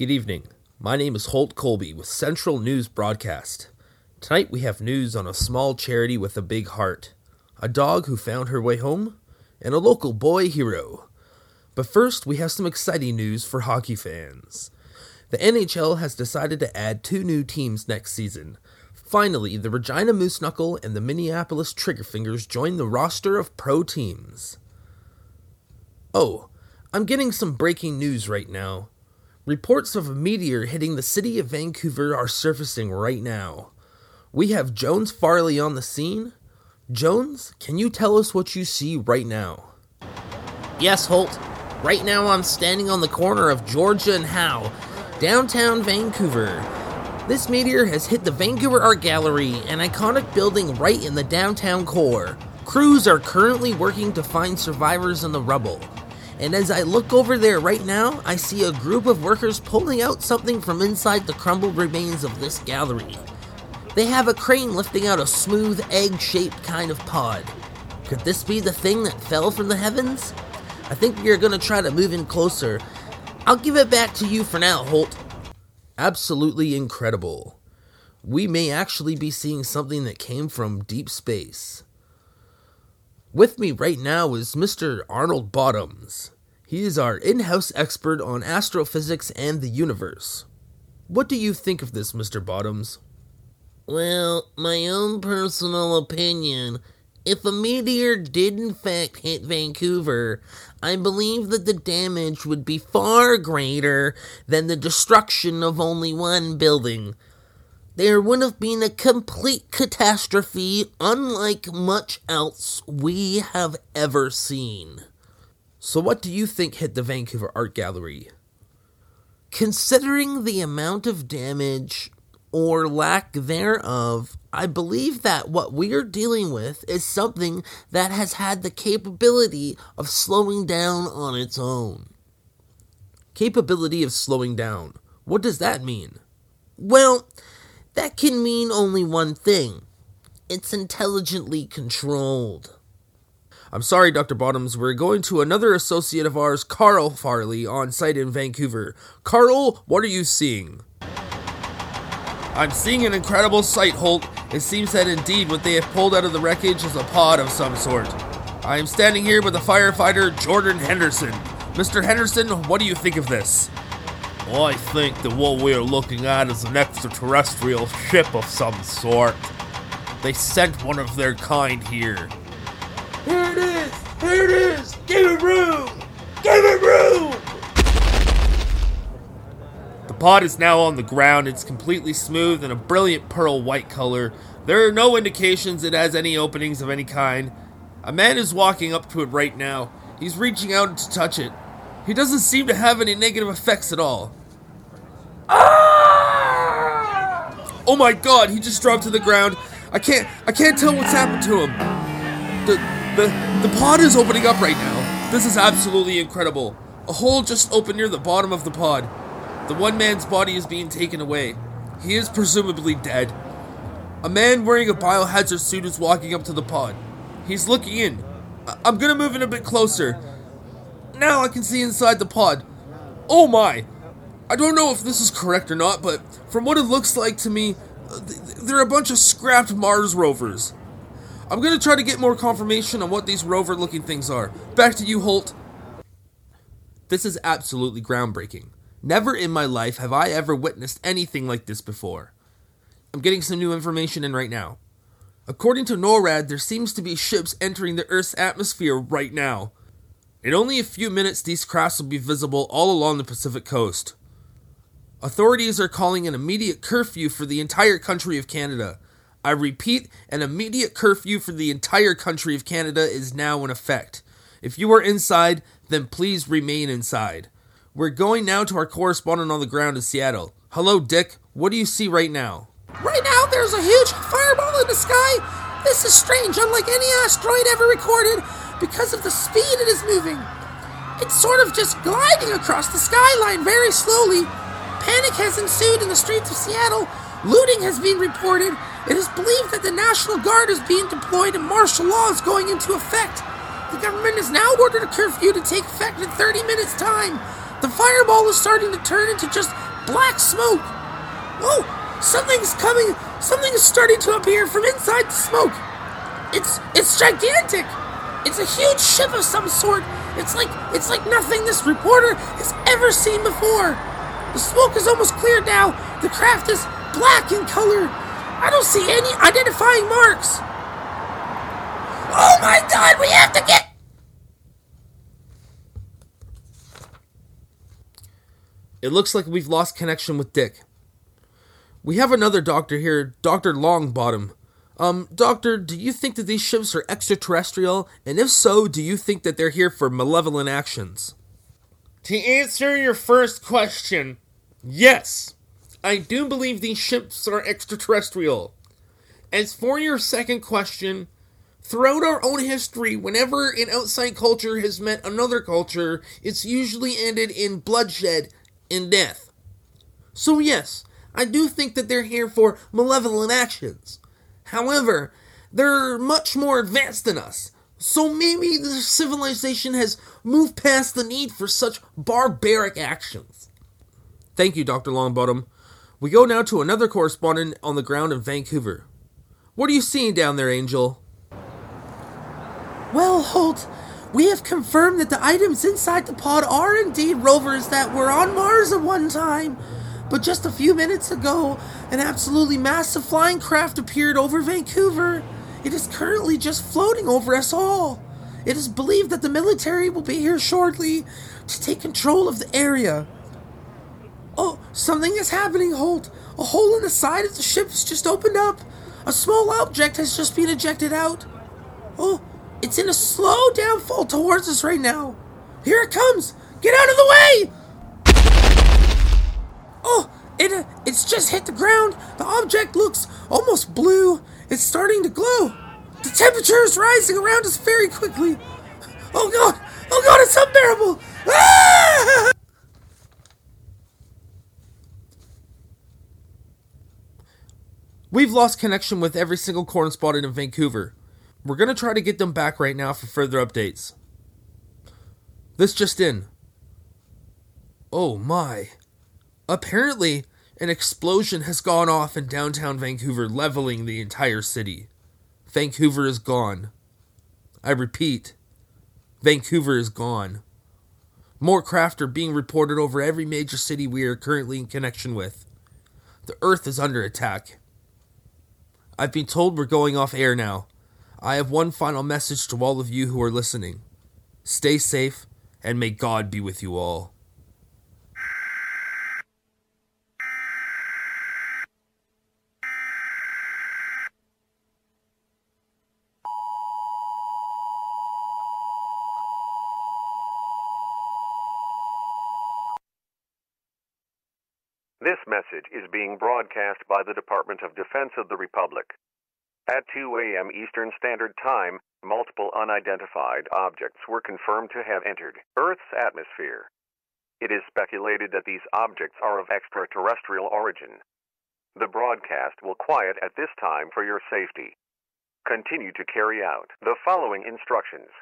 Good evening. My name is Holt Colby with Central News Broadcast. Tonight we have news on a small charity with a big heart, a dog who found her way home, and a local boy hero. But first, we have some exciting news for hockey fans. The NHL has decided to add two new teams next season. Finally, the Regina Moose Knuckle and the Minneapolis Triggerfingers join the roster of pro teams. Oh, I'm getting some breaking news right now. Reports of a meteor hitting the city of Vancouver are surfacing right now. We have Jones Farley on the scene. Jones, can you tell us what you see right now? Yes, Holt. Right now I'm standing on the corner of Georgia and Howe, downtown Vancouver. This meteor has hit the Vancouver Art Gallery, an iconic building right in the downtown core. Crews are currently working to find survivors in the rubble. And as I look over there right now, I see a group of workers pulling out something from inside the crumbled remains of this gallery. They have a crane lifting out a smooth, egg shaped kind of pod. Could this be the thing that fell from the heavens? I think we are going to try to move in closer. I'll give it back to you for now, Holt. Absolutely incredible. We may actually be seeing something that came from deep space. With me right now is Mr. Arnold Bottoms. He is our in house expert on astrophysics and the universe. What do you think of this, Mr. Bottoms? Well, my own personal opinion. If a meteor did in fact hit Vancouver, I believe that the damage would be far greater than the destruction of only one building. There would have been a complete catastrophe unlike much else we have ever seen. So, what do you think hit the Vancouver Art Gallery? Considering the amount of damage or lack thereof, I believe that what we are dealing with is something that has had the capability of slowing down on its own. Capability of slowing down. What does that mean? Well, that can mean only one thing it's intelligently controlled. I'm sorry, Dr. Bottoms. We're going to another associate of ours, Carl Farley, on site in Vancouver. Carl, what are you seeing? I'm seeing an incredible sight, Holt. It seems that indeed what they have pulled out of the wreckage is a pod of some sort. I am standing here with the firefighter Jordan Henderson. Mr. Henderson, what do you think of this? I think that what we are looking at is an extraterrestrial ship of some sort. They sent one of their kind here. Here it is! Here it is! Give it room! Give it room! The pod is now on the ground. It's completely smooth and a brilliant pearl white color. There are no indications it has any openings of any kind. A man is walking up to it right now. He's reaching out to touch it. He doesn't seem to have any negative effects at all. Oh my god, he just dropped to the ground. I can't I can't tell what's happened to him. The the the pod is opening up right now. This is absolutely incredible. A hole just opened near the bottom of the pod. The one man's body is being taken away. He is presumably dead. A man wearing a biohazard suit is walking up to the pod. He's looking in. I- I'm gonna move in a bit closer. Now I can see inside the pod. Oh my! I don't know if this is correct or not, but from what it looks like to me, th- th- they're a bunch of scrapped Mars rovers. I'm gonna try to get more confirmation on what these rover looking things are. Back to you, Holt. This is absolutely groundbreaking. Never in my life have I ever witnessed anything like this before. I'm getting some new information in right now. According to NORAD, there seems to be ships entering the Earth's atmosphere right now. In only a few minutes, these crafts will be visible all along the Pacific coast. Authorities are calling an immediate curfew for the entire country of Canada. I repeat, an immediate curfew for the entire country of Canada is now in effect. If you are inside, then please remain inside. We're going now to our correspondent on the ground in Seattle. Hello, Dick. What do you see right now? Right now, there's a huge fireball in the sky. This is strange, unlike any asteroid ever recorded, because of the speed it is moving. It's sort of just gliding across the skyline very slowly. Panic has ensued in the streets of Seattle. Looting has been reported. It is believed that the National Guard is being deployed and martial law is going into effect. The government has now ordered a curfew to take effect in 30 minutes' time. The fireball is starting to turn into just black smoke. Oh, something's coming. Something is starting to appear from inside the smoke. It's it's gigantic. It's a huge ship of some sort. It's like it's like nothing this reporter has ever seen before. The smoke is almost cleared now. The craft is black in color. I don't see any identifying marks. Oh my god, we have to get It looks like we've lost connection with Dick. We have another doctor here, Dr. Longbottom. Um, Doctor, do you think that these ships are extraterrestrial? And if so, do you think that they're here for malevolent actions? To answer your first question, yes, I do believe these ships are extraterrestrial. As for your second question, throughout our own history, whenever an outside culture has met another culture, it's usually ended in bloodshed and death. So, yes, I do think that they're here for malevolent actions. However, they're much more advanced than us. So maybe the civilization has moved past the need for such barbaric actions. Thank you, Dr. Longbottom. We go now to another correspondent on the ground in Vancouver. What are you seeing down there, Angel? Well, Holt, we have confirmed that the items inside the pod are indeed rovers that were on Mars at one time. But just a few minutes ago, an absolutely massive flying craft appeared over Vancouver. It is currently just floating over us all. It is believed that the military will be here shortly to take control of the area. Oh, something is happening, Holt. A hole in the side of the ship has just opened up. A small object has just been ejected out. Oh, it's in a slow downfall towards us right now. Here it comes! Get out of the way! Oh, it uh, it's just hit the ground. The object looks almost blue. It's starting to glow. The temperature is rising around us very quickly. Oh god! Oh god, it's unbearable! Ah! We've lost connection with every single correspondent in Vancouver. We're gonna try to get them back right now for further updates. This just in. Oh my. Apparently, an explosion has gone off in downtown Vancouver, leveling the entire city. Vancouver is gone. I repeat, Vancouver is gone. More craft are being reported over every major city we are currently in connection with. The Earth is under attack. I've been told we're going off air now. I have one final message to all of you who are listening. Stay safe, and may God be with you all. This message is being broadcast by the Department of Defense of the Republic. At 2 a.m. Eastern Standard Time, multiple unidentified objects were confirmed to have entered Earth's atmosphere. It is speculated that these objects are of extraterrestrial origin. The broadcast will quiet at this time for your safety. Continue to carry out the following instructions.